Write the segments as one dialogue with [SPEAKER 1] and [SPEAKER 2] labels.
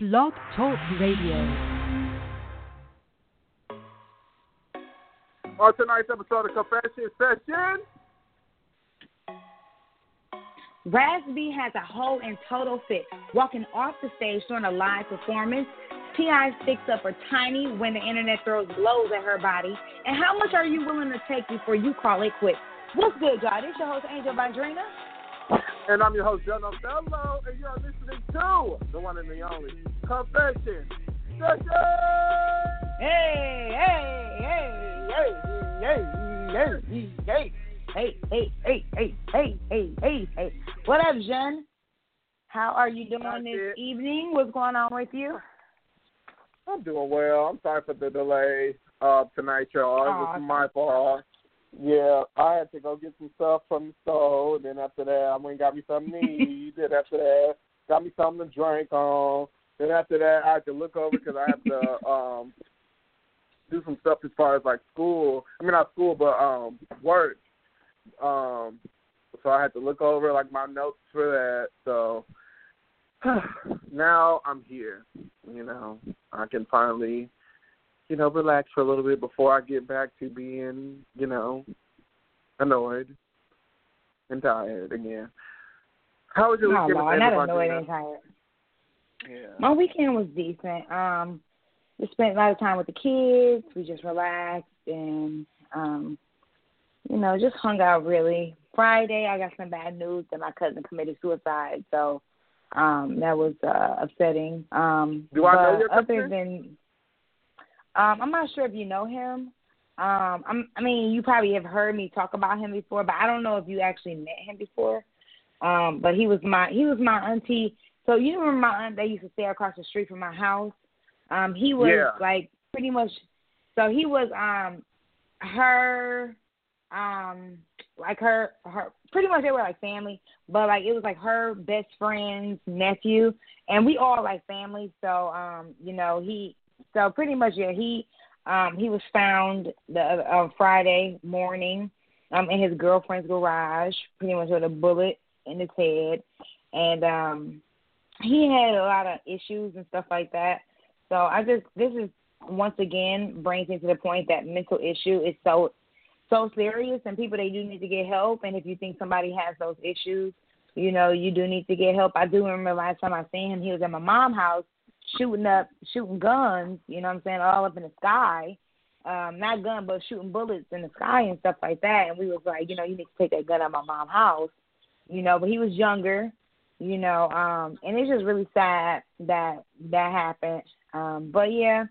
[SPEAKER 1] Blog Talk Radio.
[SPEAKER 2] On tonight's episode of Confession Session,
[SPEAKER 3] Raz B has a whole and total fit, walking off the stage during a live performance. T.I. sticks up her tiny when the internet throws blows at her body. And how much are you willing to take before you call it quits? What's good, y'all? This your host, Angel Vandrina.
[SPEAKER 2] And I'm your host, John Othello, and you're listening to the one and the only Confession Session.
[SPEAKER 3] Hey, hey, hey, hey, hey, hey, hey. Hey, hey, hey, hey, hey, hey, hey, hey. What up, Jen? How are you doing
[SPEAKER 2] That's
[SPEAKER 3] this
[SPEAKER 2] it.
[SPEAKER 3] evening? What's going on with you?
[SPEAKER 2] I'm doing well. I'm sorry for the delay of tonight, y'all. It was my fault. Yeah, I had to go get some stuff from the store. And then after that, I went and got me something to eat. then after that, got me something to drink on. Then after that, I had to look over because I have to um do some stuff as far as like school. I mean, not school, but um work. Um, so I had to look over like my notes for that. So now I'm here. You know, I can finally, you know, relax for a little bit before I get back to being, you know, annoyed and tired again. How was your weekend?
[SPEAKER 3] no,
[SPEAKER 2] with
[SPEAKER 3] not annoyed and tired.
[SPEAKER 2] Yeah.
[SPEAKER 3] My weekend was decent. Um, we spent a lot of time with the kids. We just relaxed and, um, you know, just hung out really. Friday, I got some bad news that my cousin committed suicide. So um, that was uh, upsetting. Um,
[SPEAKER 2] Do I know your
[SPEAKER 3] other
[SPEAKER 2] cousin?
[SPEAKER 3] than, um, I'm not sure if you know him. Um, I'm, I mean, you probably have heard me talk about him before, but I don't know if you actually met him before. Um, but he was my he was my auntie. So you remember my aunt that used to stay across the street from my house? Um, he was
[SPEAKER 2] Yeah.
[SPEAKER 3] like pretty much. So he was um her um like her her pretty much they were like family, but like it was like her best friend's nephew, and we all like family. So um you know he so pretty much yeah he um he was found the uh, Friday morning um in his girlfriend's garage, pretty much with a bullet in his head, and um he had a lot of issues and stuff like that. So I just this is once again brings me to the point that mental issue is so so serious and people they do need to get help and if you think somebody has those issues, you know, you do need to get help. I do remember last time I seen him he was at my mom's house shooting up shooting guns, you know what I'm saying, all up in the sky. Um, not gun but shooting bullets in the sky and stuff like that and we was like, you know, you need to take that gun out of my mom's house. You know, but he was younger, you know, um, and it's just really sad that that happened. Um, but yeah,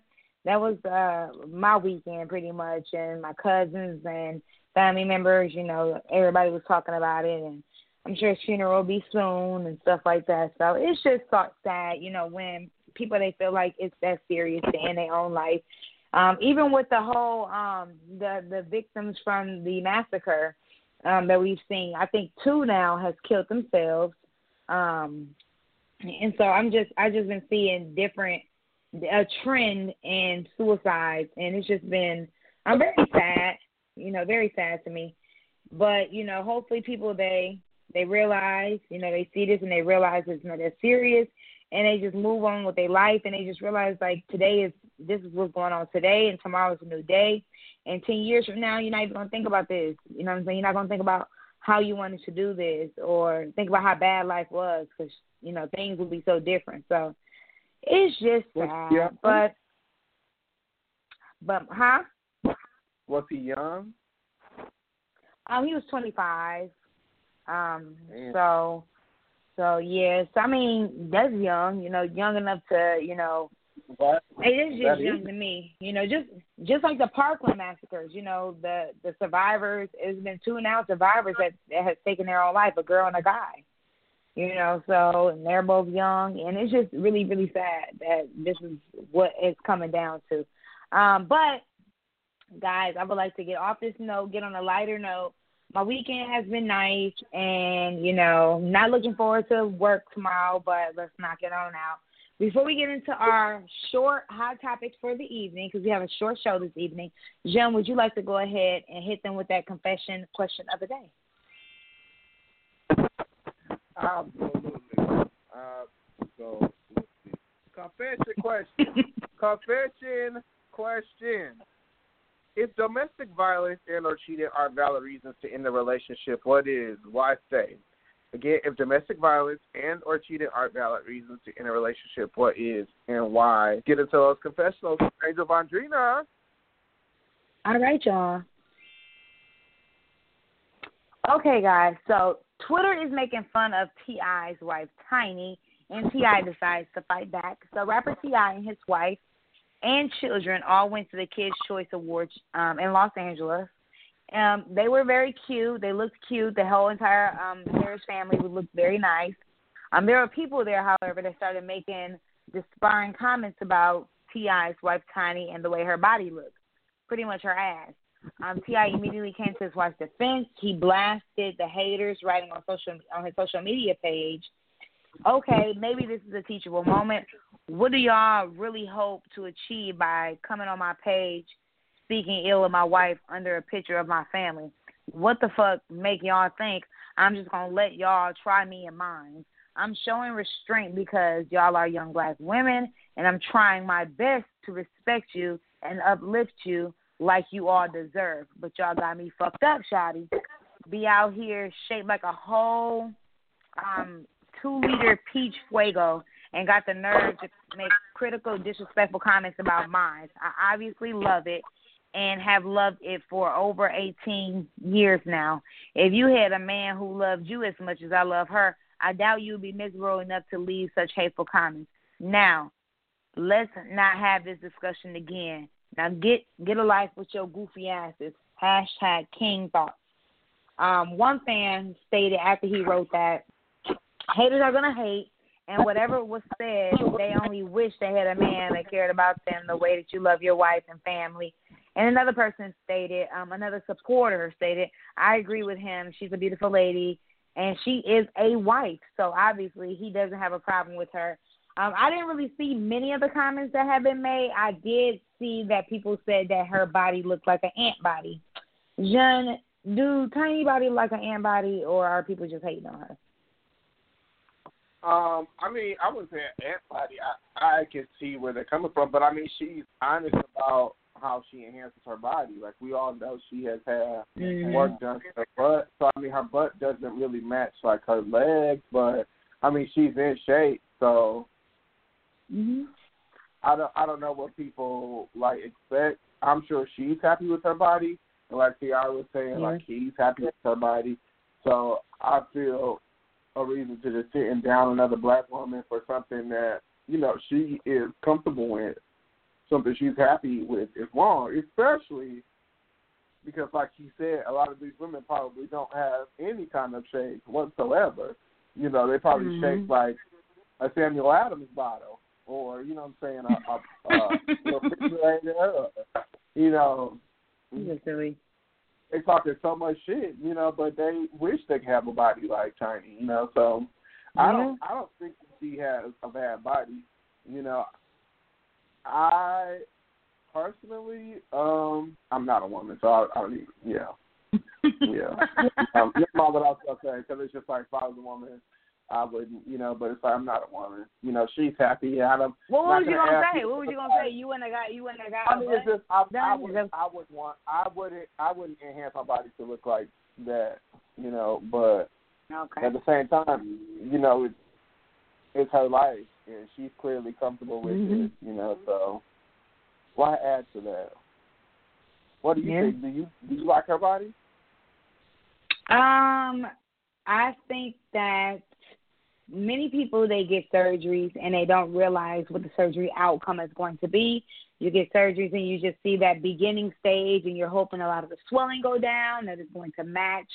[SPEAKER 3] that was uh my weekend pretty much and my cousins and family members, you know, everybody was talking about it and I'm sure his funeral will be soon and stuff like that. So it's just so sad, you know, when people they feel like it's that serious end their own life. Um, even with the whole um the the victims from the massacre um that we've seen, I think two now has killed themselves. Um and so I'm just I just been seeing different a trend in suicides and it's just been I'm very sad, you know, very sad to me. But, you know, hopefully people they they realize, you know, they see this and they realize it's not that serious and they just move on with their life and they just realize like today is this is what's going on today and tomorrow's a new day and ten years from now you're not even gonna think about this. You know what I'm saying? You're not gonna think about how you wanted to do this or think about how bad life was because you know things will be so different. So it's just sad,
[SPEAKER 2] young?
[SPEAKER 3] but but huh?
[SPEAKER 2] Was he young?
[SPEAKER 3] Um, he was 25. Um, so so yes, I mean that's young. You know, young enough to you know
[SPEAKER 2] What?
[SPEAKER 3] It is
[SPEAKER 2] That
[SPEAKER 3] just
[SPEAKER 2] is-
[SPEAKER 3] young to me. You know, just just like the Parkland massacres. You know, the the survivors. It's been two now survivors that, that has taken their own life, a girl and a guy. You know, so and they're both young, and it's just really really sad that this is what it's coming down to. Um, but guys, I would like to get off this note, get on a lighter note. My weekend has been nice, and you know, not looking forward to work tomorrow, but let's knock it on out. Before we get into our short hot topics for the evening, because we have a short show this evening, Jen, would you like to go ahead and hit them with that confession question of the day?
[SPEAKER 2] Absolutely. Uh, so. Confession question. Confession question. If domestic violence and or cheating are valid reasons to end a relationship, what is? Why stay? Again, if domestic violence and or cheating are valid reasons to end a relationship, what is and why? Get into those confessionals. Angel Vondrina.
[SPEAKER 3] All right, y'all. Okay, guys. So Twitter is making fun of T.I.'s wife, Tiny, and T.I. decides to fight back. So rapper T.I. and his wife and children all went to the Kids' Choice Awards um, in Los Angeles. Um, they were very cute. They looked cute. The whole entire um, Harris family looked very nice. Um, there were people there, however, that started making despairing comments about T.I.'s wife, Tiny, and the way her body looked, pretty much her ass. Um, T.I. immediately came to his wife's defense. He blasted the haters, writing on social on his social media page. Okay, maybe this is a teachable moment. What do y'all really hope to achieve by coming on my page, speaking ill of my wife under a picture of my family? What the fuck make y'all think I'm just gonna let y'all try me and mine? I'm showing restraint because y'all are young black women, and I'm trying my best to respect you and uplift you like you all deserve. But y'all got me fucked up, Shotty. Be out here shaped like a whole um two liter peach Faygo and got the nerve to make critical, disrespectful comments about mine. I obviously love it and have loved it for over 18 years now. If you had a man who loved you as much as I love her, I doubt you'd be miserable enough to leave such hateful comments. Now, let's not have this discussion again. Now get get a life with your goofy asses. Hashtag King Thoughts. Um, one fan stated after he wrote that haters are gonna hate and whatever was said, they only wish they had a man that cared about them the way that you love your wife and family. And another person stated, um, another supporter stated, I agree with him. She's a beautiful lady and she is a wife. So obviously he doesn't have a problem with her. Um, I didn't really see many of the comments that have been made. I did see that people said that her body looked like an ant body. Jen, do tiny body like an ant body, or are people just hating on her?
[SPEAKER 2] Um, I mean, I wouldn't say an ant body. I I can see where they're coming from, but I mean, she's honest about how she enhances her body. Like we all know, she has had mm-hmm. work done to her butt. So I mean, her butt doesn't really match like her legs, but I mean, she's in shape. So
[SPEAKER 3] mm-hmm.
[SPEAKER 2] I don't I don't know what people like expect. I'm sure she's happy with her body, and like T.I. was saying, like he's happy with her body. So I feel a reason to just sitting down another black woman for something that you know she is comfortable with, something she's happy with is wrong. Especially because, like he said, a lot of these women probably don't have any kind of shape whatsoever. You know, they probably
[SPEAKER 3] mm-hmm.
[SPEAKER 2] shaped like a Samuel Adams bottle or you know what I'm saying, a, a, a, refrigerator, you know.
[SPEAKER 3] Silly.
[SPEAKER 2] They talking so much shit, you know, but they wish they could have a body like Tiny, you know. So
[SPEAKER 3] yeah.
[SPEAKER 2] I don't, I don't think she has a bad body, you know. I personally, um, I'm not a woman, so I, I don't even, yeah, yeah. um, that's not what I was gonna say because it's just like if I was a woman, I wouldn't, you know, but it's like I'm not a woman. You know, she's happy. And I'm
[SPEAKER 3] what was you
[SPEAKER 2] gonna,
[SPEAKER 3] say? What was you gonna say? You wouldn't have got. You wouldn't have got.
[SPEAKER 2] I mean, it's just I, I
[SPEAKER 3] would.
[SPEAKER 2] I would want. I wouldn't. I wouldn't enhance my body to look like that. You know, but
[SPEAKER 3] okay.
[SPEAKER 2] at the same time, you know, it's it's her life, and she's clearly comfortable with
[SPEAKER 3] mm-hmm.
[SPEAKER 2] it. You know, so why add to that? What do you
[SPEAKER 3] yeah.
[SPEAKER 2] think? Do you do you like her body?
[SPEAKER 3] Um, I think that many people they get surgeries and they don't realize what the surgery outcome is going to be. You get surgeries and you just see that beginning stage and you're hoping a lot of the swelling go down that it's going to match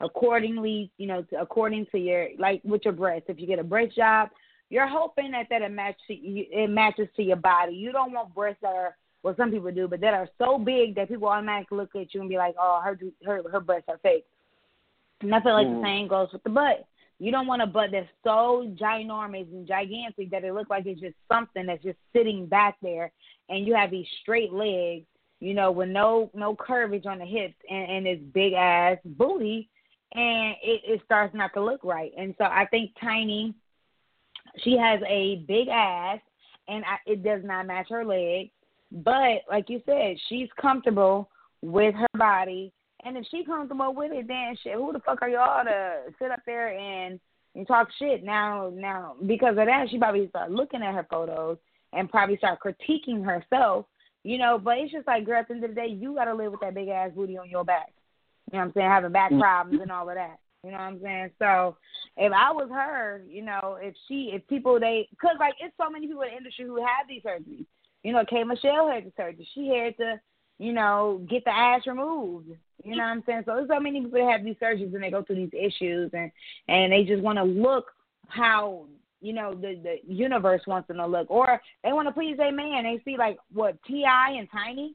[SPEAKER 3] accordingly, you know, to, according to your like with your breast. If you get a breast job, you're hoping that that it match it matches to your body. You don't want breasts that are well, some people do, but that are so big that people automatically look at you and be like, "Oh, her her her breasts are fake." And I feel like
[SPEAKER 2] mm.
[SPEAKER 3] the same goes with the butt. You don't want a butt that's so ginormous and gigantic that it looks like it's just something that's just sitting back there, and you have these straight legs, you know, with no no curvage on the hips and, and this big ass booty, and it, it starts not to look right. And so I think Tiny, she has a big ass and I, it does not match her legs. But like you said, she's comfortable with her body, and if she's comfortable with it, then shit, who the fuck are y'all to sit up there and and talk shit? Now, now because of that, she probably start looking at her photos and probably start critiquing herself. You know, but it's just like, girl, at the end of the day, you got to live with that big ass booty on your back. You know what I'm saying? Having back mm-hmm. problems and all of that. You know what I'm saying? So if I was her, you know, if she, if people they, cause like it's so many people in the industry who have these surgeries. You know, K Michelle had the surgery. She had to, you know, get the ass removed. You know what I'm saying? So there's so many people that have these surgeries and they go through these issues and and they just want to look how you know the the universe wants them to look, or they want to please their man. They see like what T.I. and Tiny.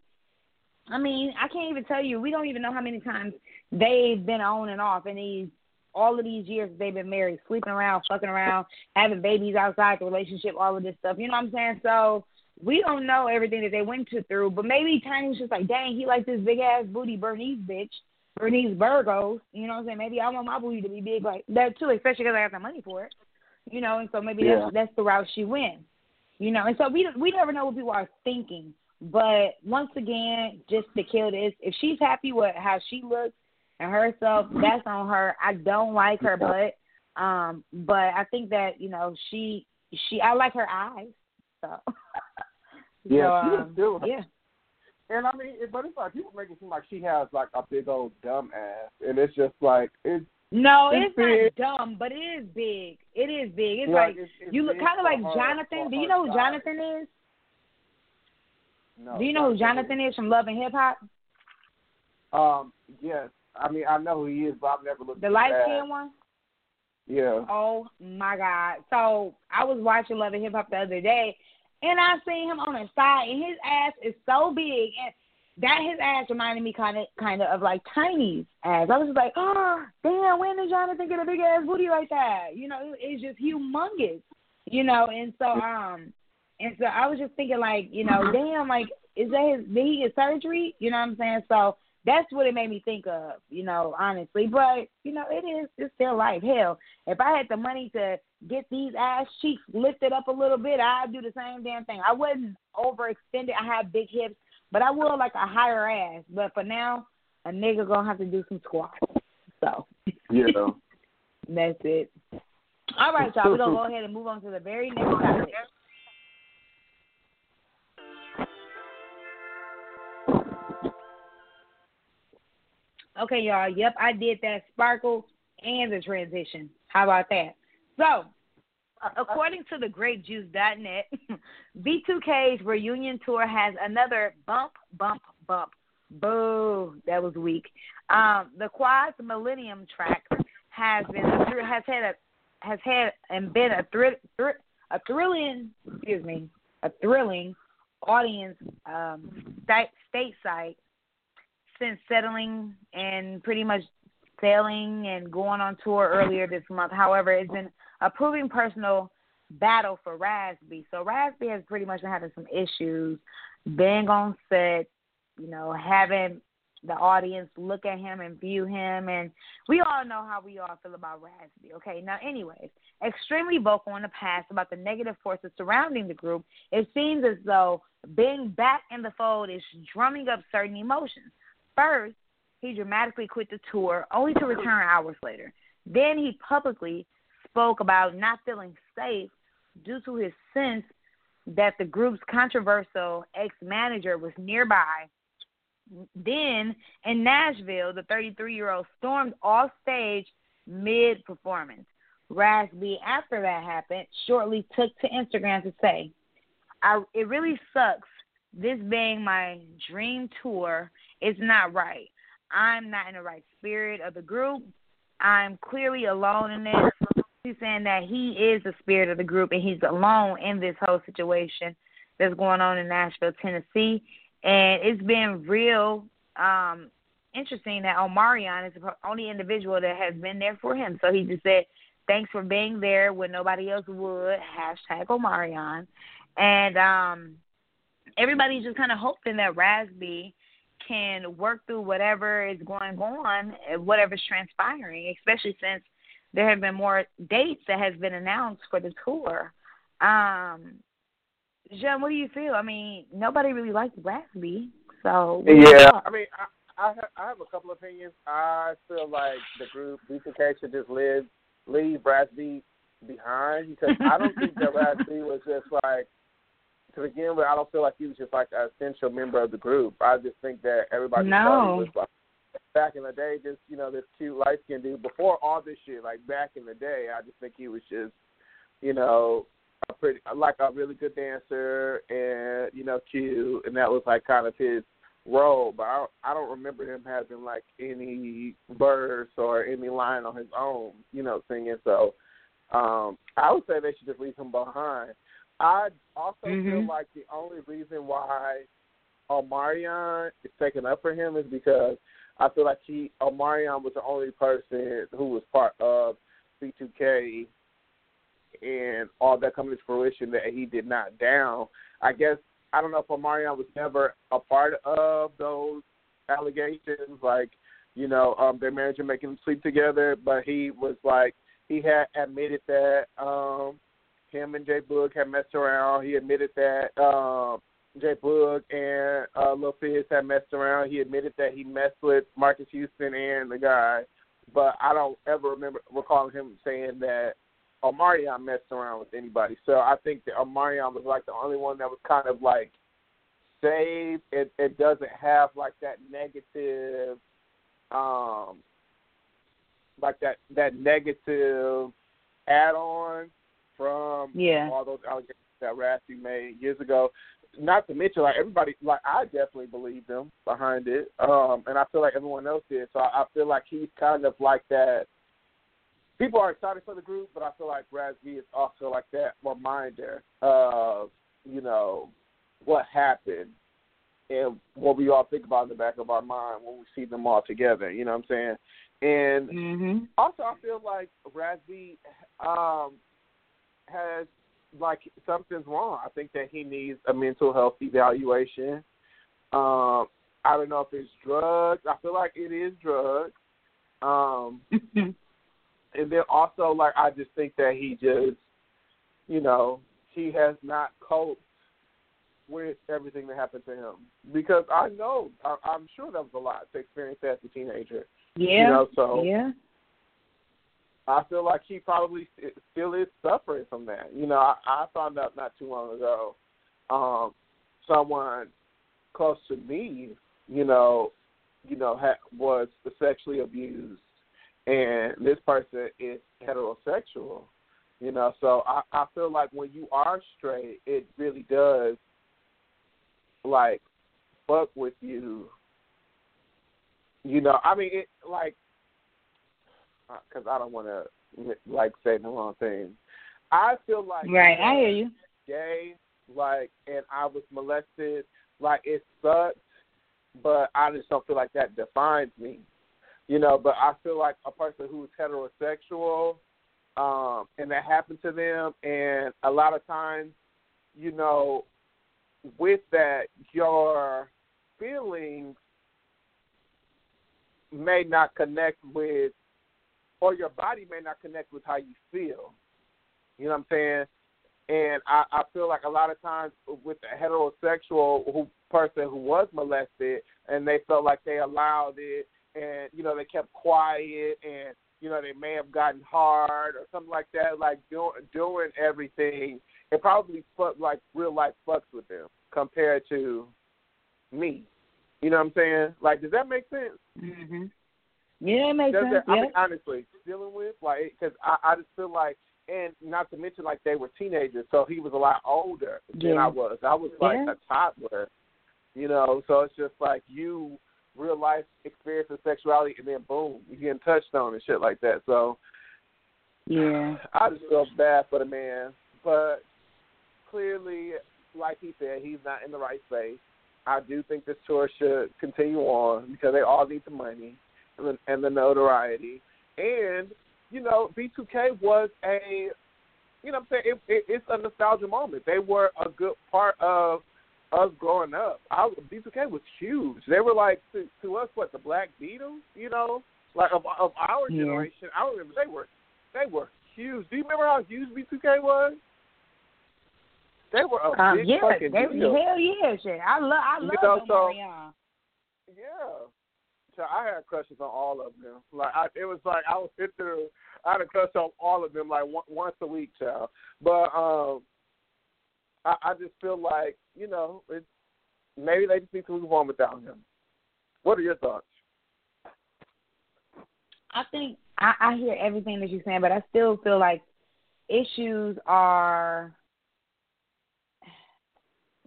[SPEAKER 3] I mean, I can't even tell you. We don't even know how many times they've been on and off in these all of these years they've been married, sleeping around, fucking around, having babies outside the relationship, all of this stuff. You know what I'm saying? So we don't know everything that they went to through, but maybe Tiny was just like, dang, he like this big ass booty Bernice bitch, Bernice Burgos. You know what I'm saying? Maybe I want my booty to be big like that too, especially because I got the money for it. You know, and so maybe yeah. that's that's the route she went. You know, and so we we never know what people are thinking. But once again, just to kill this, if she's happy with how she looks and herself, that's on her. I don't like her butt, um, but I think that you know she she I like her eyes. So
[SPEAKER 2] yeah,
[SPEAKER 3] so, um,
[SPEAKER 2] still
[SPEAKER 3] yeah.
[SPEAKER 2] And I mean, but it's like people make it seem like she has like a big old dumb ass, and it's just like it's.
[SPEAKER 3] No,
[SPEAKER 2] it's,
[SPEAKER 3] it's not dumb, but it is big. It is big. It's
[SPEAKER 2] yeah,
[SPEAKER 3] like
[SPEAKER 2] it's, it's
[SPEAKER 3] you look kind of like
[SPEAKER 2] her,
[SPEAKER 3] Jonathan. Do you know who. Jonathan is?
[SPEAKER 2] No,
[SPEAKER 3] Do you know who Jonathan is from Love and Hip Hop?
[SPEAKER 2] Um, yes. I mean, I know who he is, but I've never looked.
[SPEAKER 3] The light skinned one.
[SPEAKER 2] Yeah.
[SPEAKER 3] Oh my God! So I was watching Love and Hip Hop the other day, and I seen him on the side, and his ass is so big, and that his ass reminded me kind of, kind of of like Tiny's ass. I was just like, oh, damn, when did Jonathan get a big ass booty like that? You know, it's just humongous. You know, and so um, and so I was just thinking like, you know, damn, like, is that his? Did he get surgery? You know what I'm saying? So that's what it made me think of, you know, honestly. But, you know, it is it's still life. Hell, if I had the money to get these ass cheeks lifted up a little bit, I'd do the same damn thing. I wouldn't overextend it. I have big hips, but I would like a higher ass. But for now, a nigga gonna have to do some squats. So
[SPEAKER 2] Yeah.
[SPEAKER 3] that's it. All right, y'all. We're gonna go ahead and move on to the very next topic. Okay, y'all. Yep, I did that sparkle and the transition. How about that? So, according to the grapejuice.net, B2K's reunion tour has another bump, bump, bump. Boo, that was weak. Um, the Quad's Millennium track has been has had a has had and been a thr- thr- a thrilling excuse me a thrilling audience um, state stateside since settling and pretty much sailing and going on tour earlier this month. However, it's been a proving personal battle for B. So B has pretty much been having some issues, being on set, you know, having the audience look at him and view him and we all know how we all feel about B. Okay, now anyways, extremely vocal in the past about the negative forces surrounding the group, it seems as though being back in the fold is drumming up certain emotions. First, he dramatically quit the tour, only to return hours later. Then he publicly spoke about not feeling safe due to his sense that the group's controversial ex manager was nearby. Then, in Nashville, the 33 year old stormed off stage mid performance. B, after that happened, shortly took to Instagram to say, I, It really sucks this being my dream tour is not right. I'm not in the right spirit of the group. I'm clearly alone in this. He's saying that he is the spirit of the group and he's alone in this whole situation that's going on in Nashville, Tennessee. And it's been real um interesting that Omarion is the only individual that has been there for him. So he just said, Thanks for being there when nobody else would. Hashtag Omarion. And um everybody's just kind of hoping that Raz B can work through whatever is going on, whatever's transpiring, especially since there have been more dates that has been announced for the tour. Um, Jean, what do you feel? I mean, nobody really liked Raz B, so
[SPEAKER 2] yeah. I mean, I I have, I have a couple of opinions. I feel like the group B2K should just live leave Raz B behind because I don't think that Raz B was just like to begin with. I don't feel like he was just like an essential member of the group. I just think that everybody
[SPEAKER 3] no.
[SPEAKER 2] was like back in the day, just you know, this cute light skinned dude. Before all this shit, like back in the day, I just think he was just, you know, a pretty like a really good dancer and you know cute, and that was like kind of his role. But I don't, I don't remember him having like any verse or any line on his own, you know, singing. So um I would say they should just leave him behind. I also
[SPEAKER 3] mm-hmm.
[SPEAKER 2] feel like the only reason why Omarion is taken up for him is because I feel like he Omarion was the only person who was part of B2K and all that coming to fruition that he did not down. I guess I don't know if Omarion was never a part of those allegations, like you know um, their marriage and making them sleep together, but he was like he had admitted that um, him and J-Boog had messed around. He admitted that um, J-Boog and uh, Lil Fizz had messed around. He admitted that he messed with Marques Houston and the guy, but I don't ever remember recalling him saying that Omarion messed around with anybody. So I think that Omarion was like the only one that was kind of like saved. It it doesn't have like that negative um like that that negative add on from
[SPEAKER 3] yeah.
[SPEAKER 2] all those allegations that Raz B made years ago. Not to mention, like everybody, like I definitely believed him behind it, um, and I feel like everyone else did. So I, I feel like he's kind of like that. People are excited for the group, but I feel like Raz B is also like that reminder of you know what happened and what we all think about in the back of our mind when we see them all together. You know what I'm saying? And
[SPEAKER 3] mm-hmm.
[SPEAKER 2] also, I feel like Raz B um, has like something's wrong. I think that he needs a mental health evaluation. Um, I don't know if it's drugs. I feel like it is drugs. Um, and then also, like, I just think that he just, you know, he has not coped with everything that happened to him because I know I, I'm sure that was a lot to experience as a teenager.
[SPEAKER 3] Yeah.
[SPEAKER 2] You know, so
[SPEAKER 3] yeah.
[SPEAKER 2] I feel like he probably still is suffering from that. You know, I, I found out not too long ago, um, someone close to me, you know, you know, ha- was sexually abused, and this person is heterosexual. You know, so I, I feel like when you are straight, it really does like fuck with you. You know, I mean, it like because I don't want to like say the wrong thing. I feel like
[SPEAKER 3] right. I hear you.
[SPEAKER 2] Gay, like, and I was molested. Like it sucks, but I just don't feel like that defines me. You know, but I feel like a person who's heterosexual, um, and that happened to them, and a lot of times, you know, with that, your feelings may not connect with or your body may not connect with how you feel. You know what I'm saying? And I, I feel like a lot of times with a heterosexual who, person who was molested and they felt like they allowed it and, you know, they kept quiet and, you know, they may have gotten hard or something like that, like doing, doing everything. It probably fuck, like real life fucks with them compared to me. You know what I'm saying? Like, does that make sense?
[SPEAKER 3] Mhm. Yeah, it makes
[SPEAKER 2] Does
[SPEAKER 3] sense.
[SPEAKER 2] That, I
[SPEAKER 3] yeah.
[SPEAKER 2] mean, honestly, dealing with like, because I, I just feel like, and not to mention like they were teenagers, so he was a lot older than
[SPEAKER 3] Yeah.
[SPEAKER 2] I was. I was like
[SPEAKER 3] Yeah.
[SPEAKER 2] a toddler, you know. So it's just like you real life experience of sexuality, and then boom, you getting touched on and shit like that. So
[SPEAKER 3] yeah.
[SPEAKER 2] I just feel bad for the man, but clearly, like he said, he's not in the right space. I do think this tour should continue on because they all need the money and the, and the notoriety. And you know, B2K was a, you know, what I'm saying it, it, it's a nostalgia moment. They were a good part of us growing up. I, B2K was huge. They were like to, to us what the Black Beatles, you know, like of of our
[SPEAKER 3] Yeah.
[SPEAKER 2] generation. I remember they were they were huge. Do you remember how huge B2K was? they were a
[SPEAKER 3] Um,
[SPEAKER 2] big
[SPEAKER 3] yeah,
[SPEAKER 2] fucking
[SPEAKER 3] they,
[SPEAKER 2] deal.
[SPEAKER 3] hell yeah, shit. I love, I
[SPEAKER 2] You
[SPEAKER 3] love
[SPEAKER 2] know,
[SPEAKER 3] them
[SPEAKER 2] so- Yeah. I had crushes on all of them. Like I, it was like I was sit through. I had a crush on all of them, like one, once a week, child. But um, I, I just feel like you know, it, maybe they just need to move on without him. What are your thoughts?
[SPEAKER 3] I think I, I hear everything that you're saying, but I still feel like issues are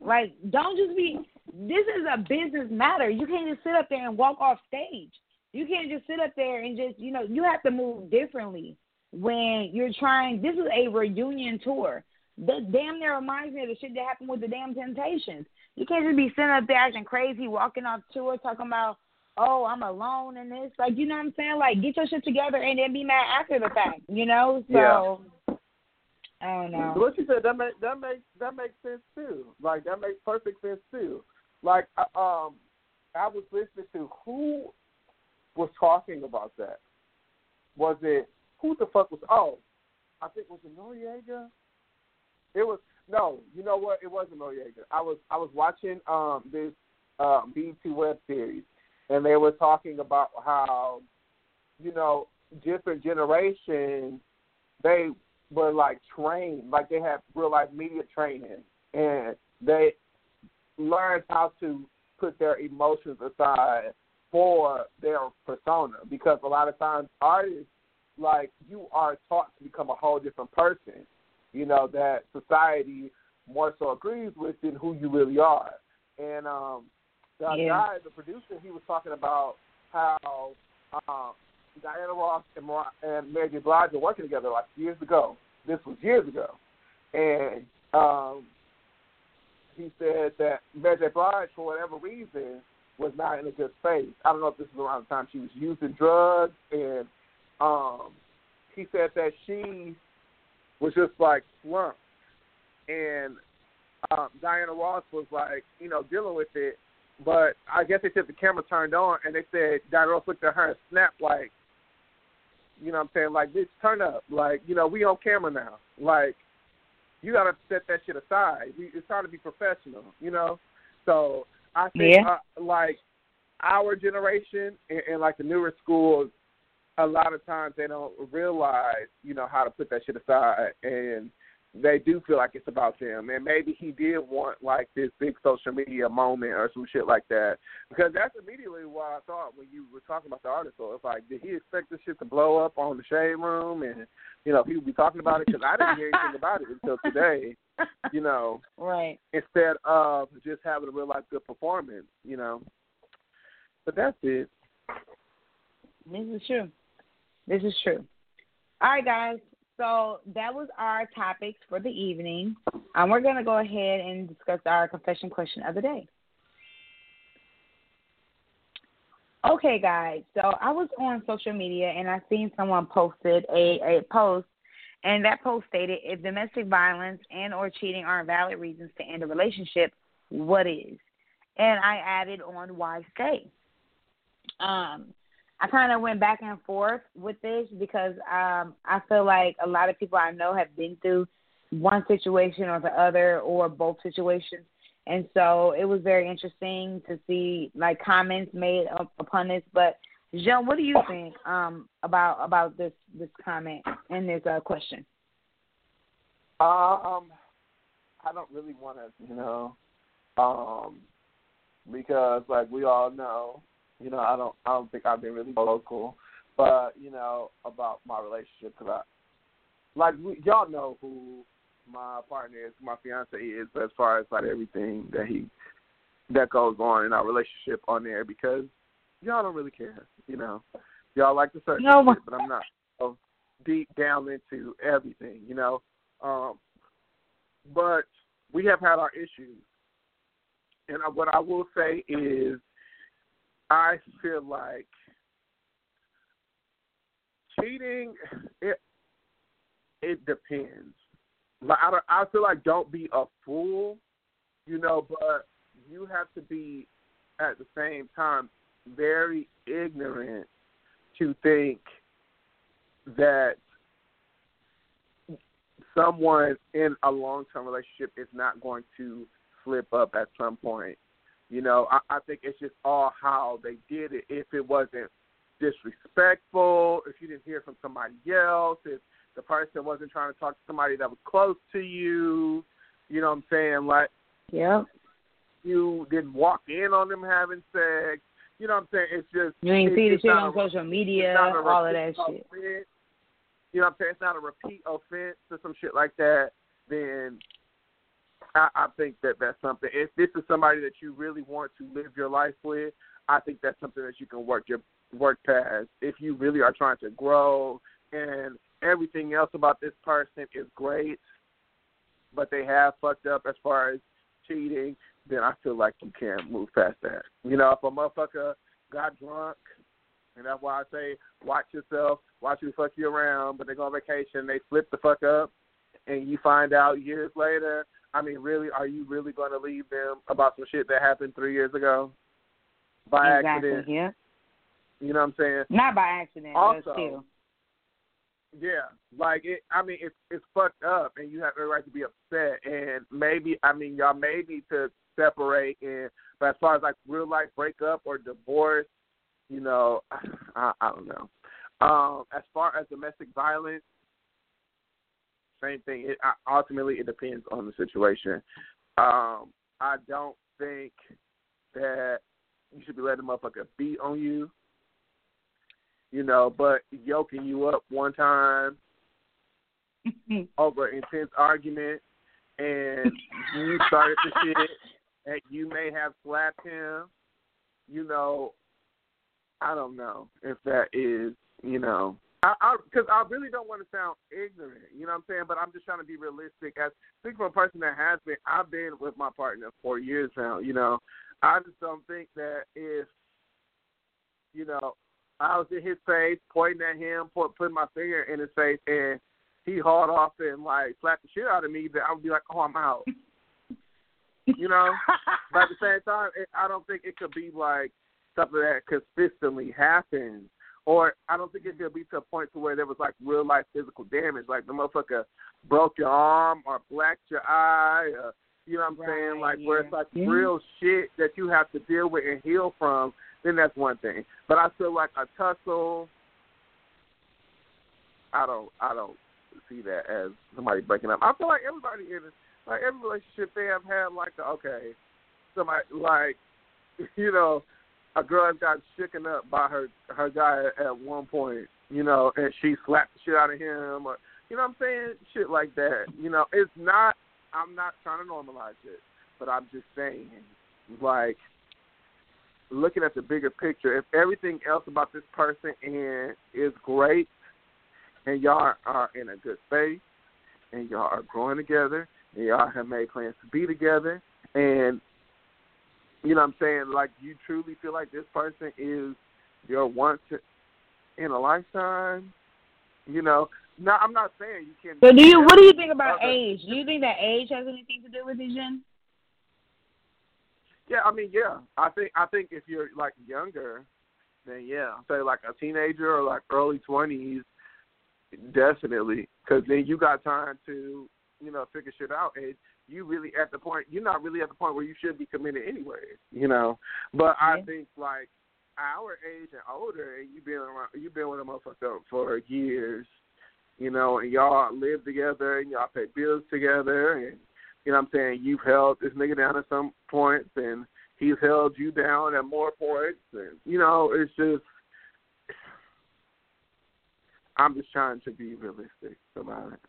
[SPEAKER 3] like don't just be. This is a business matter. You can't just sit up there and walk off stage. You can't just sit up there and just you know you have to move differently when you're trying. This is a reunion tour. That damn near reminds me of the shit that happened with the damn Temptations. You can't just be sitting up there acting crazy, walking off tour, talking about oh, I'm alone in this. Like, you know what I'm saying? Like, get your shit together and then be mad after the fact, you know? So, I don't know.
[SPEAKER 2] What you said that makes that makes that makes sense too. Like that makes perfect sense too. Like uh, um, I was listening to who was talking about that. Was it who the fuck was? Oh, I think was it Noreaga. It was no. You know what? It wasn't Noreaga. I was I was watching um this um BT web series, and they were talking about how you know different generations they were like trained, like they had real life media training, and they learned how to put their emotions aside for their persona. Because a lot of times artists, like you are taught to become a whole different person, you know, that society more so agrees with than who you really are. And um the
[SPEAKER 3] Yeah.
[SPEAKER 2] guy, the producer, he was talking about how um Diana Ross and, Mar- and Mary J. Blige were working together like years ago. This was years ago, and um, he said that Mary J. Blige, for whatever reason, was not in a good space. I don't know if this was around the time she was using drugs, and um, he said that she was just like slumped, and um, Diana Ross was like, you know, dealing with it. But I guess they said the camera turned on, and they said Diana Ross looked at her and snapped like, you know what I'm saying? Like, bitch, turn up. Like, you know, we on camera now. Like, you got to set that shit aside. We, it's trying to be professional, you know? So I think,
[SPEAKER 3] Yeah.
[SPEAKER 2] uh, like, our generation and, and, like, the newer schools, a lot of times they don't realize, you know, how to put that shit aside. And they do feel like it's about them. And maybe he did want, like, this big social media moment or some shit like that. Because that's immediately what I thought when you were talking about the article. It's like, did he expect this shit to blow up on the Shade Room and, you know, people be talking about it? Because I didn't hear anything about it until today, you know,
[SPEAKER 3] right.
[SPEAKER 2] instead of just having a real life good performance, you know. But that's it.
[SPEAKER 3] This is true. This is true. All right, guys. So that was our topics for the evening. Um, we're going to go ahead and discuss our confession question of the day. Okay, guys. So I was on social media and I seen someone posted a, a post, and that post stated, "If domestic violence and or cheating aren't valid reasons to end a relationship, what is?" And I added on, "Why stay?" Um, I kind of went back and forth with this because um, I feel like a lot of people I know have been through one situation or the other or both situations. And so it was very interesting to see like comments made up upon this. But Jean, what do you think um, about about this this comment and this uh, question?
[SPEAKER 2] Um, I don't really want to, you know, um, because like we all know, you know, I don't, I don't think I've been really vocal, but you know, about my relationship because I, like we, y'all know who my partner is, my fiance is, but as far as like everything that he that goes on in our relationship on there because y'all don't really care, you know. Y'all like to surface
[SPEAKER 3] No.
[SPEAKER 2] shit, but I'm not so deep down into everything, you know. Um, but we have had our issues, and I- what I will say is, I feel like cheating. It it depends. Like I, I feel like don't be a fool, you know, but you have to be at the same time very ignorant to think that someone in a long term relationship is not going to slip up at some point. You know, I, I think it's just all how they did it. If it wasn't disrespectful, if you didn't hear from somebody else, if the person wasn't trying to talk to somebody that was close to you, you know what I'm saying? Like,
[SPEAKER 3] yeah,
[SPEAKER 2] you didn't walk in on them having sex. You know what I'm saying? It's just
[SPEAKER 3] you ain't see the shit on
[SPEAKER 2] a,
[SPEAKER 3] social media, all of that shit.
[SPEAKER 2] Offense. You know what I'm saying? It's not a repeat offense or some shit like that. Then I, I think that that's something. If this is somebody that you really want to live your life with, I think that's something that you can work your work past. If you really are trying to grow and everything else about this person is great, but they have fucked up as far as cheating, then I feel like you can't move past that. You know, if a motherfucker got drunk, and that's why I say watch yourself, watch who fuck you around, but they go on vacation, they flip the fuck up, and you find out years later. I mean, really, are you really going to leave them about some shit that happened three years ago by
[SPEAKER 3] exactly,
[SPEAKER 2] accident?
[SPEAKER 3] Yeah.
[SPEAKER 2] You know what I'm saying?
[SPEAKER 3] Not by accident,
[SPEAKER 2] also. Yeah, like it. I mean, it's it's fucked up, and you have every right to be upset. And maybe, I mean, y'all may need to separate. And but as far as like real life breakup or divorce, you know, I, I don't know. Um, as far as domestic violence, same thing. It ultimately it depends on the situation. Um, I don't think that you should be letting a motherfucker beat on you you know, but yoking you up one time over intense argument and you started the shit and you may have slapped him, you know, I don't know if that is, you know, I because I, I, really don't want to sound ignorant, you know what I'm saying? But I'm just trying to be realistic. As think from a person that has been, I've been with my partner for years now. You know, I just don't think that if, you know, I was in his face, pointing at him, put, putting my finger in his face, and he hauled off and like slapped the shit out of me. That I would be like, "Oh, I'm out." you know. but at the same time, it, I don't think it could be like something that consistently happens, or I don't think it could be to a point to where there was like real life physical damage, like the motherfucker broke your arm or blacked your eye. Or, you know what I'm
[SPEAKER 3] right,
[SPEAKER 2] saying? Like
[SPEAKER 3] yeah.
[SPEAKER 2] where it's like
[SPEAKER 3] yeah.
[SPEAKER 2] real shit that you have to deal with and heal from then that's one thing. But I feel like a tussle, I don't, I don't see that as somebody breaking up. I feel like everybody in like every relationship they have had, like okay, somebody like, you know, a girl got shaken up by her her guy at one point, you know, and she slapped the shit out of him, or you know what I'm saying, shit like that. You know, it's not. I'm not trying to normalize it, but I'm just saying, like looking at the bigger picture, if everything else about this person and is great, and y'all are in a good space, and y'all are growing together, and y'all have made plans to be together, and you know what I'm saying, like you truly feel like this person is your once in a lifetime, you know. No, I'm not saying you can't.
[SPEAKER 3] But do you? What do you think about age? Do you think that age has anything to do with it, Jen?
[SPEAKER 2] Yeah, I mean, yeah. I think I think if you're like younger, then yeah, say like a teenager or like early twenties, definitely, because then you got time to you know figure shit out, and you really at the point you're not really at the point where you should be committed anyway, you know. But I think like our age and older, and you've been around, you've been with a motherfucker for years, you know, and y'all live together and y'all pay bills together and you know what I'm saying, you've held this nigga down at some points and he's held you down at more points and you know, it's just I'm just trying to be realistic about it.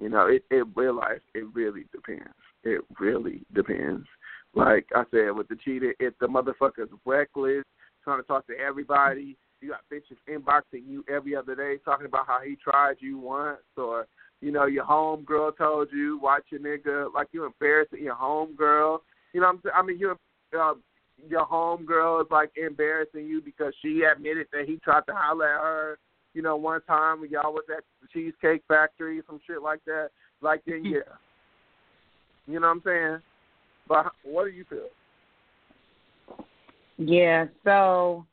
[SPEAKER 2] You know, it it real life it really depends. It really depends. Like I said with the cheater, if the motherfucker's reckless, trying to talk to everybody, you got bitches inboxing you every other day talking about how he tried you once or you know, your home girl told you, watch your nigga, like you embarrassing your home girl. You know what I'm saying? I mean, you uh, your home girl is like embarrassing you because she admitted that he tried to holler at her. You know, one time when y'all was at the Cheesecake Factory, some shit like that. Like then, yeah. You know what I'm saying? But what do you feel?
[SPEAKER 3] Yeah. So,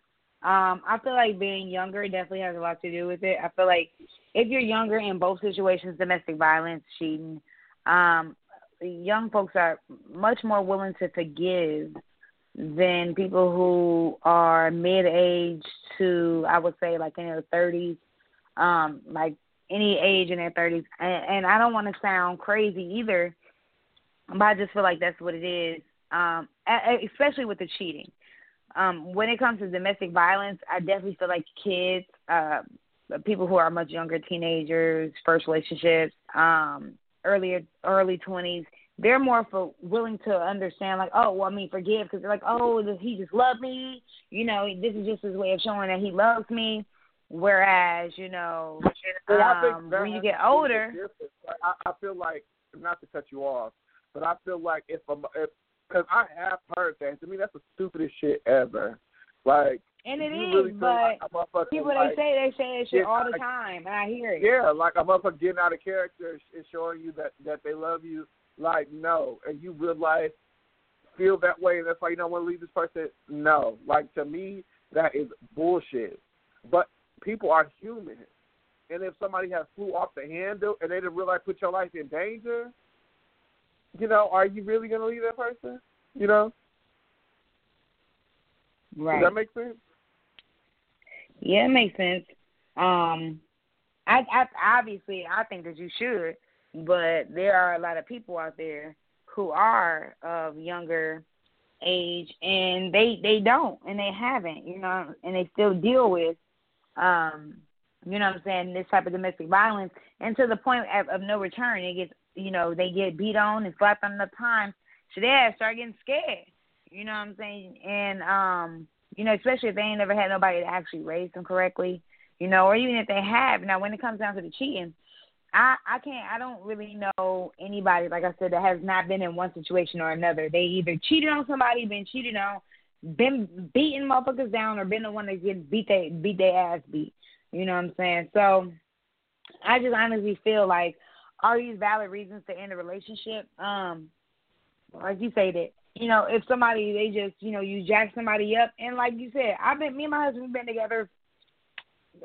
[SPEAKER 3] Um, I feel like being younger definitely has a lot to do with it. I feel like if you're younger in both situations, domestic violence, cheating, um, young folks are much more willing to forgive than people who are mid age to I would say like in their thirties, um, like any age in their thirties. And, and I don't want to sound crazy either, but I just feel like that's what it is. Um, especially with the cheating. Um, when it comes to domestic violence, I definitely feel like kids, uh, people who are much younger, teenagers, first relationships, um, earlier early twenties, they're more for willing to understand, like, oh, well, I mean, forgive, because they're like, oh, does he just love me? You know, this is just his way of showing that he loves me. Whereas, you know, um, when you get older,
[SPEAKER 2] I, I feel like not to cut you off, but I feel like if I'm if because I have heard that. To me, that's the stupidest shit ever. Like,
[SPEAKER 3] and it is,
[SPEAKER 2] really
[SPEAKER 3] but people
[SPEAKER 2] like,
[SPEAKER 3] they say they say that shit all the time, and I hear it.
[SPEAKER 2] Yeah, like a motherfucker getting out of character is showing you that that they love you. Like, no, and you real life feel that way, and that's why you don't want to leave this person. No, like to me, that is bullshit. But people are human, and if somebody has flew off the handle and they didn't realize put your life in danger, you know, are you really going to leave that person? You know?
[SPEAKER 3] Right.
[SPEAKER 2] Does that make sense?
[SPEAKER 3] Yeah, it makes sense. Um, I, I obviously I think that you should, but there are a lot of people out there who are of younger age and they they don't and they haven't, you know, and they still deal with um you know what I'm saying, this type of domestic violence and to the point of, of no return. It gets you know, they get beat on and slapped on the time, so they have start getting scared. You know what I'm saying? And um, you know, especially if they ain't never had nobody to actually raise them correctly, you know, or even if they have. Now, when it comes down to the cheating, I I can't I don't really know anybody like I said that has not been in one situation or another. They either cheated on somebody, been cheated on, been beating motherfuckers down, or been the one that get beat they beat their ass beat. You know what I'm saying? So I just honestly feel like are these valid reasons to end a relationship? Um, like you say that you know if somebody they just you know you jack somebody up and like you said I've been me and my husband have been together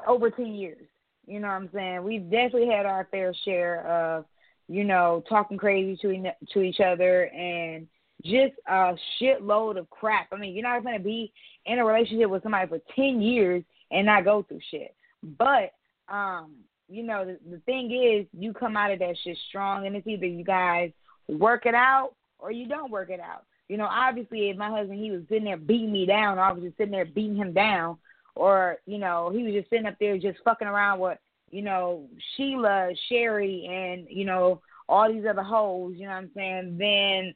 [SPEAKER 3] over ten years. You know what I'm saying? We've definitely had our fair share of you know talking crazy to to each other and just a shitload of crap. I mean, you're not going to be in a relationship with somebody for 10 years and not go through shit. But um you know, the, the thing is, you come out of that shit strong, and it's either you guys work it out or you don't work it out. You know, obviously, if my husband he was sitting there beating me down, I was just sitting there beating him down, or you know, he was just sitting up there just fucking around with you know Sheila, Sherry, and you know all these other hoes. You know what I'm saying? Then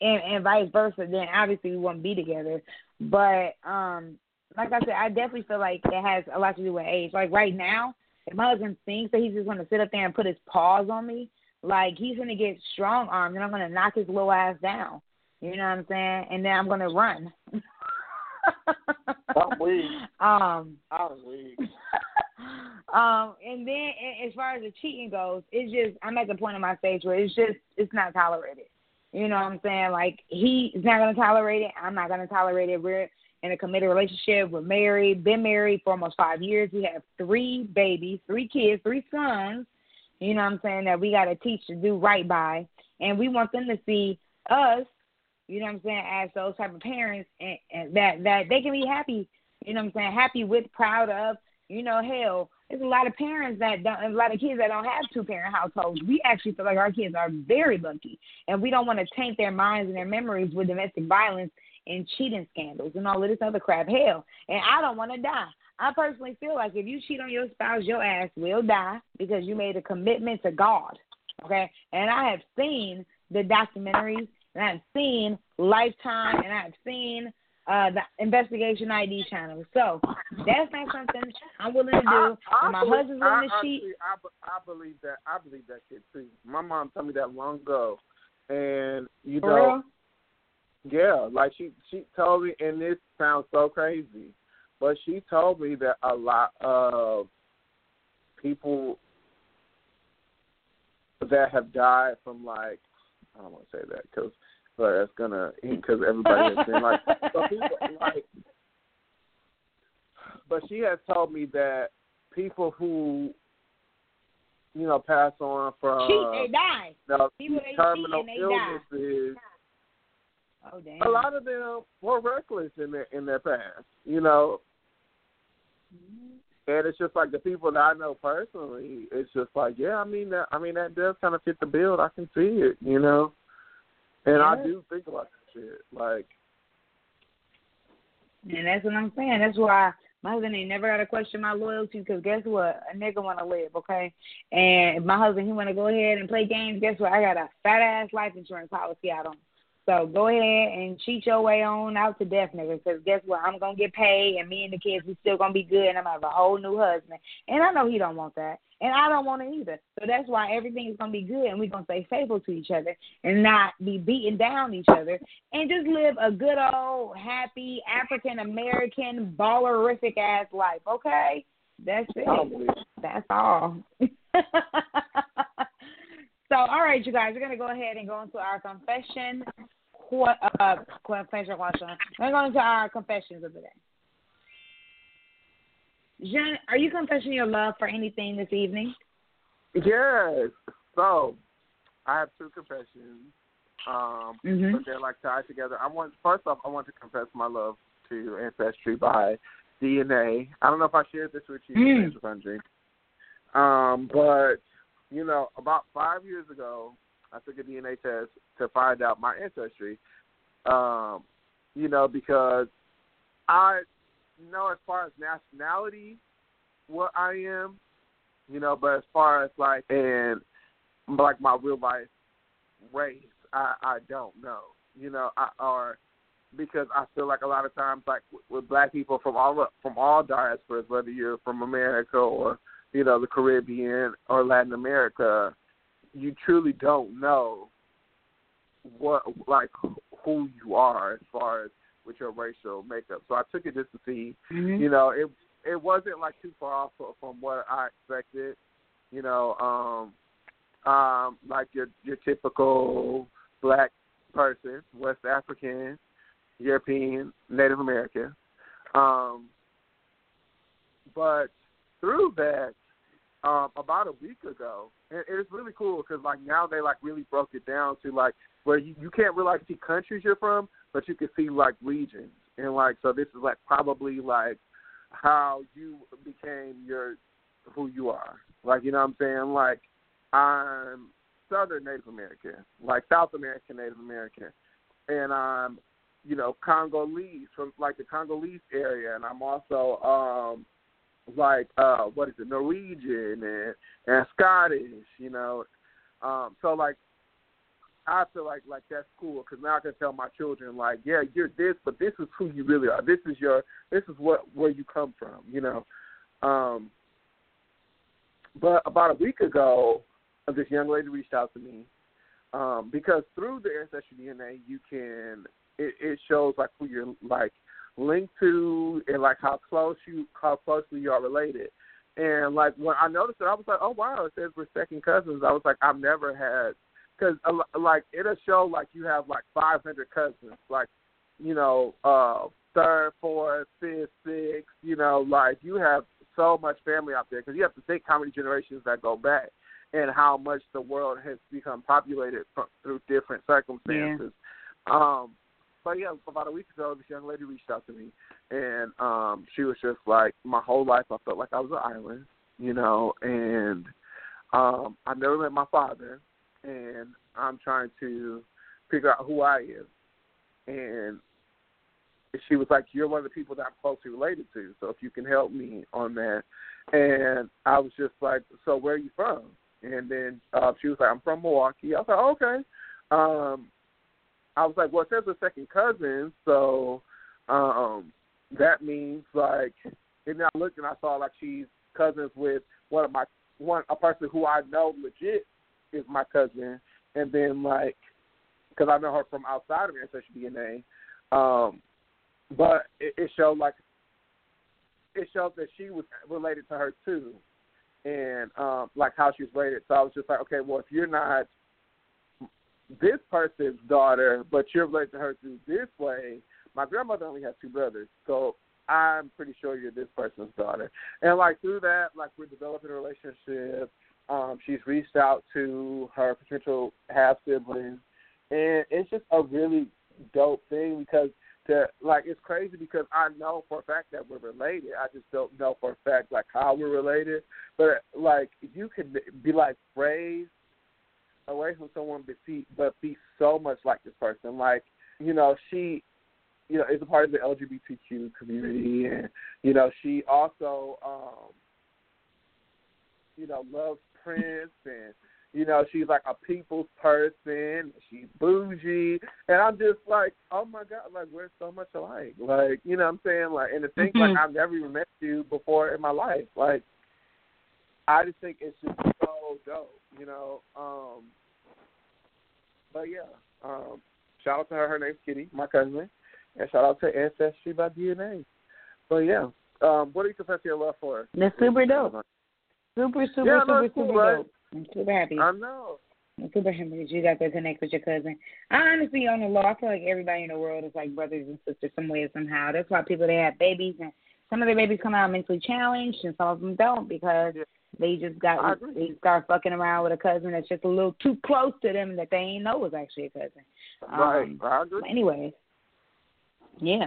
[SPEAKER 3] and, and vice versa. Then obviously we wouldn't be together. But um, like I said, I definitely feel like it has a lot to do with age. Like right now, if my husband thinks that he's just to sit up there and put his paws on me, like he's to get strong armed and I'm to knock his little ass down. You know what I'm saying? And then I'm to run.
[SPEAKER 2] I'm weak.
[SPEAKER 3] Um,
[SPEAKER 2] I'm weak.
[SPEAKER 3] um, and then as far as the cheating goes, it's just I'm at the point in my stage where it's just it's not tolerated. You know what I'm saying? Like he's not gonna tolerate it. I'm not gonna tolerate it. We're in a committed relationship. We're married, been married for almost five years. We have three babies, three kids, three sons. You know what I'm saying? That we got to teach to do right by. And we want them to see us, you know what I'm saying, as those type of parents and, and that, that they can be happy, you know what I'm saying, happy with, proud of. You know, hell, there's a lot of parents that don't, a lot of kids that don't have two parent households. We actually feel like our kids are very lucky, and we don't want to taint their minds and their memories with domestic violence and cheating scandals and all of this other crap. Hell, and I don't want to die. I personally feel like if you cheat on your spouse, your ass will die because you made a commitment to God. Okay, and I have seen the documentaries, and I've seen Lifetime, and I've seen uh the investigation ID channel. So that's not something I'm willing to do. I, I my believe, husband's willing to cheat.
[SPEAKER 2] I, I believe that. I believe that shit too. My mom told me that long ago, and you
[SPEAKER 3] For
[SPEAKER 2] know,
[SPEAKER 3] real?
[SPEAKER 2] Yeah, like she she told me, and this sounds so crazy, but she told me that a lot of people that have died from like I don't want to say that because but that's gonna because everybody has been like so people like but she has told me that people who you know pass on from
[SPEAKER 3] cheat, they die. People they
[SPEAKER 2] terminal
[SPEAKER 3] they die. Oh damn.
[SPEAKER 2] A lot of them were reckless in their in their past, you know. Mm-hmm. And it's just like the people that I know personally. It's just like, yeah, I mean that. I mean that does kind of fit the bill. I can see it, you know. And I do think about that shit. Like,
[SPEAKER 3] And that's what I'm saying. That's why my husband ain't never got to question my loyalty because guess what? A nigga want to live, okay? And if my husband, he want to go ahead and play games, guess what? I got a fat ass life insurance policy out on. So go ahead and cheat your way on out to death, nigga. Because guess what? I'm gonna get paid, and me and the kids we still gonna be good, and I'm gonna have a whole new husband. And I know he don't want that, and I don't want it either. So that's why everything is gonna be good, and we're gonna stay faithful to each other, and not be beating down each other, and just live a good old happy African American ballerific ass life. Okay, that's it.
[SPEAKER 2] I'm with you.
[SPEAKER 3] That's all. so, all right, you guys, we're gonna go ahead and go into our confession. Uh, confession question? We're going into our confessions of the day. Jen, are you confessing your love for anything this evening?
[SPEAKER 2] yes. So, I have two confessions. Um,
[SPEAKER 3] Mhm.
[SPEAKER 2] but they're like tied together. I want first off, I want to confess my love to ancestry by DNA. I don't know if I shared this with you,
[SPEAKER 3] Mm.
[SPEAKER 2] Um, but you know, about five years ago, I took a DNA test to find out my ancestry. Um, you know, because I know as far as nationality, what I am, you know, but as far as like and like my real life race, I I don't know, you know, I or because I feel like a lot of times, like with, with black people from all from all diasporas, whether you're from America or you know the Caribbean or Latin America, you truly don't know what like who you are as far as with your racial makeup. So I took it just to see
[SPEAKER 3] Mm-hmm.
[SPEAKER 2] you know, it it wasn't like too far off fro- from what I expected. You know, um, um, like your your typical black person, West African, European, Native American. Um, but through that, um, about a week ago, and it's really cool because like now they like really broke it down to like where you, you can't really like see countries you're from, but you can see like regions, and like so this is like probably like how you became your who you are. Like you know what I'm saying? Like I'm Southern Native American, like South American Native American, and I'm you know Congolese from like the Congolese area, and I'm also um like uh what is it Norwegian and and Scottish, you know. Um so like I feel like like that's cool because now I can tell my children like, yeah, you're this, but this is who you really are. This is your, this is what where you come from, you know. Um, but about a week ago, this young lady reached out to me um, because through the ancestry DNA, you can it, it shows like who you're like linked to and like how close you how closely you are related. And like when I noticed it, I was like, oh wow, it says we're second cousins. I was like, I've never had because like it'll show like you have like 500 cousins, like you know, uh, third, fourth, fifth, sixth. You know, like you have so much family out there because you have to think how many generations that go back and how much the world has become populated from, through different circumstances. Um, but yeah, about a week ago, this young lady reached out to me, and um, she was just like, my whole life I felt like I was an island, you know, and um, I never met my father, and I'm trying to figure out who I am. And she was like, "You're one of the people that I'm closely related to, so if you can help me on that." And I was just like, "So where are you from?" And then uh, she was like, "I'm from Milwaukee." I was like, "Okay." Um, I was like, "Well, it says we're second cousins, so um, that means like." And then I looked and I saw like she's cousins with one of my one a person who I know legit is my cousin, and then like because I know her from outside of ancestry DNA. Um, but it, it showed like it showed that she was related to her too, and um, like how she was related. So I was just like, okay, well, if you're not this person's daughter, but you're related to her through this way, my grandmother only has two brothers, so I'm pretty sure you're this person's daughter. And like through that, like we're developing a relationship. Um, she's reached out to her potential half siblings, and it's just a really dope thing because to like it's crazy because I know for a fact that we're related. I just don't know for a fact like how we're related. But like you could be like raised away from someone but be but be so much like this person. Like, you know, she you know, is a part of the LGBTQ community and, you know, she also um you know, loves Prince and you know, she's like a people's person. She's bougie, and I'm just like, oh my god, like we're so much alike. Like, you know, what I'm saying, like, and to think
[SPEAKER 3] mm-hmm.
[SPEAKER 2] like I've never even met you before in my life. Like, I just think it's just so dope, you know. Um, but yeah, um, shout out to her. Her name's Kitty, my cousin, and shout out to Ancestry by DNA. But yeah, um, what do you confess your love for?
[SPEAKER 3] That's super dope. Super, super,
[SPEAKER 2] yeah,
[SPEAKER 3] super,
[SPEAKER 2] no,
[SPEAKER 3] super
[SPEAKER 2] cool, right?
[SPEAKER 3] dope. I'm super happy.
[SPEAKER 2] I know.
[SPEAKER 3] I'm super happy that you got to connect with your cousin. I honestly, on the law, I feel like everybody in the world is like brothers and sisters some way or somehow. That's why people they have babies and some of their babies come out mentally challenged and some of them don't because. They just got they start fucking around with a cousin that's just a little too close to them that they ain't know was actually a cousin.
[SPEAKER 2] Right.
[SPEAKER 3] Um,
[SPEAKER 2] I agree.
[SPEAKER 3] Anyways, yeah.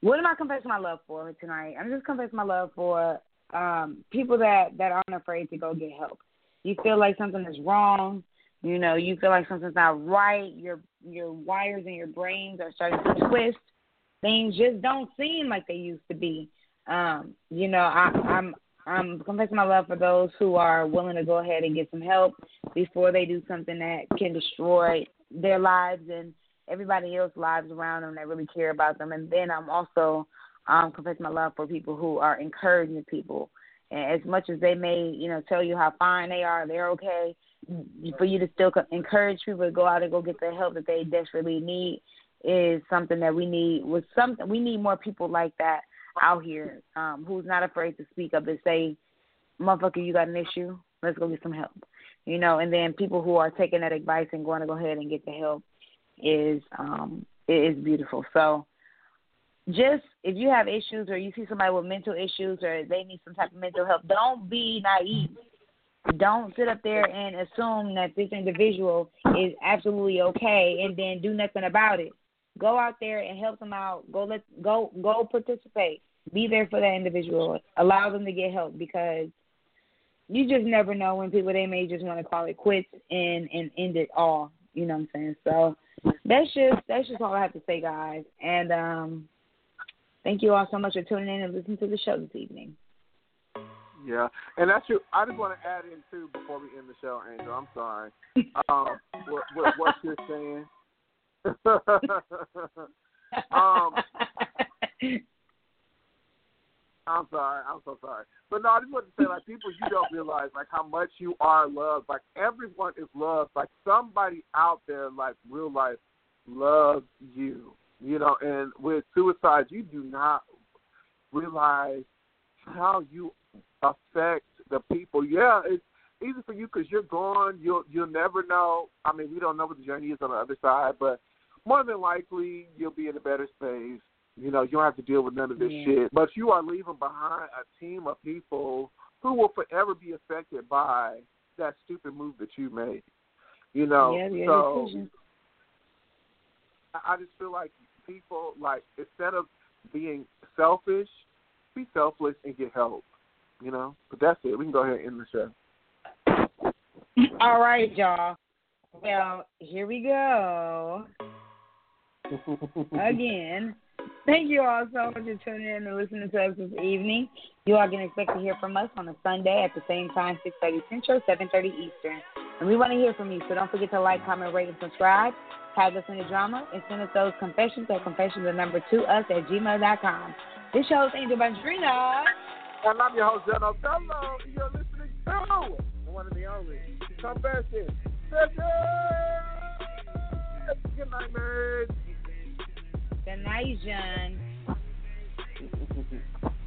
[SPEAKER 3] What am I confessing my love for tonight? I'm just confessing my love for um people that that aren't afraid to go get help you feel like something is wrong, you know, you feel like something's not right, your your wires in your brains are starting to twist. Things just don't seem like they used to be. Um, you know, I, I'm I'm confessing my love for those who are willing to go ahead and get some help before they do something that can destroy their lives and everybody else's lives around them that really care about them. And then I'm also um, confessing my love for people who are encouraging people and as much as they may, you know, tell you how fine they are, they're okay. For you to still encourage people to go out and go get the help that they desperately need is something that we need. With something we need more people like that out here, um, who's not afraid to speak up and say, "Motherfucker, you got an issue. Let's go get some help." You know, and then people who are taking that advice and going to go ahead and get the help is um, is beautiful. So just if you have issues or you see somebody with mental issues or they need some type of mental help, don't be naive. Don't sit up there and assume that this individual is absolutely okay and then do nothing about it. Go out there and help them out. Go let go go participate. Be there for that individual. Allow them to get help because you just never know when people they may just want to call it quits and and end it all. You know what I'm saying? So that's just that's just all I have to say, guys. And um Thank you all so much for tuning in and listening to the show this evening.
[SPEAKER 2] Yeah, and that's true. I just want to add in too before we end the show, Angel. I'm sorry. Um, what, what, what you're saying. um, I'm sorry. I'm so sorry. But no, I just want to say, like, people, you don't realize like how much you are loved. Like everyone is loved. Like somebody out there, like real life, loves you. You know, and with suicide, you do not realize how you affect the people. Yeah, it's easy for you because you're gone. You'll you'll never know. I mean, we don't know what the journey is on the other side, but more than likely, you'll be in a better space. You know, you don't have to deal with none of this
[SPEAKER 3] yeah.
[SPEAKER 2] shit. But you are leaving behind a team of people who will forever be affected by that stupid move that you made. You know,
[SPEAKER 3] yeah,
[SPEAKER 2] so I just feel like people like instead of being selfish, be selfless and get help. You know, but that's it. We can go ahead and end the show.
[SPEAKER 3] All right, y'all. Well, here we go. Again, thank you all so much for tuning in and listening to us this evening. You all can expect to hear from us on a Sunday at the same time, 6.30 Central, 7.30 Eastern. And we want to hear from you, so don't forget to like, comment, rate, and subscribe. Tag us in the drama and send us those confessions at confessions the number two us at gmail.com. This show is Angel Bandrina.
[SPEAKER 2] And I'm your host, John Othello. You're listening to the one and the only Confessions. Good night,
[SPEAKER 3] the Nigerian.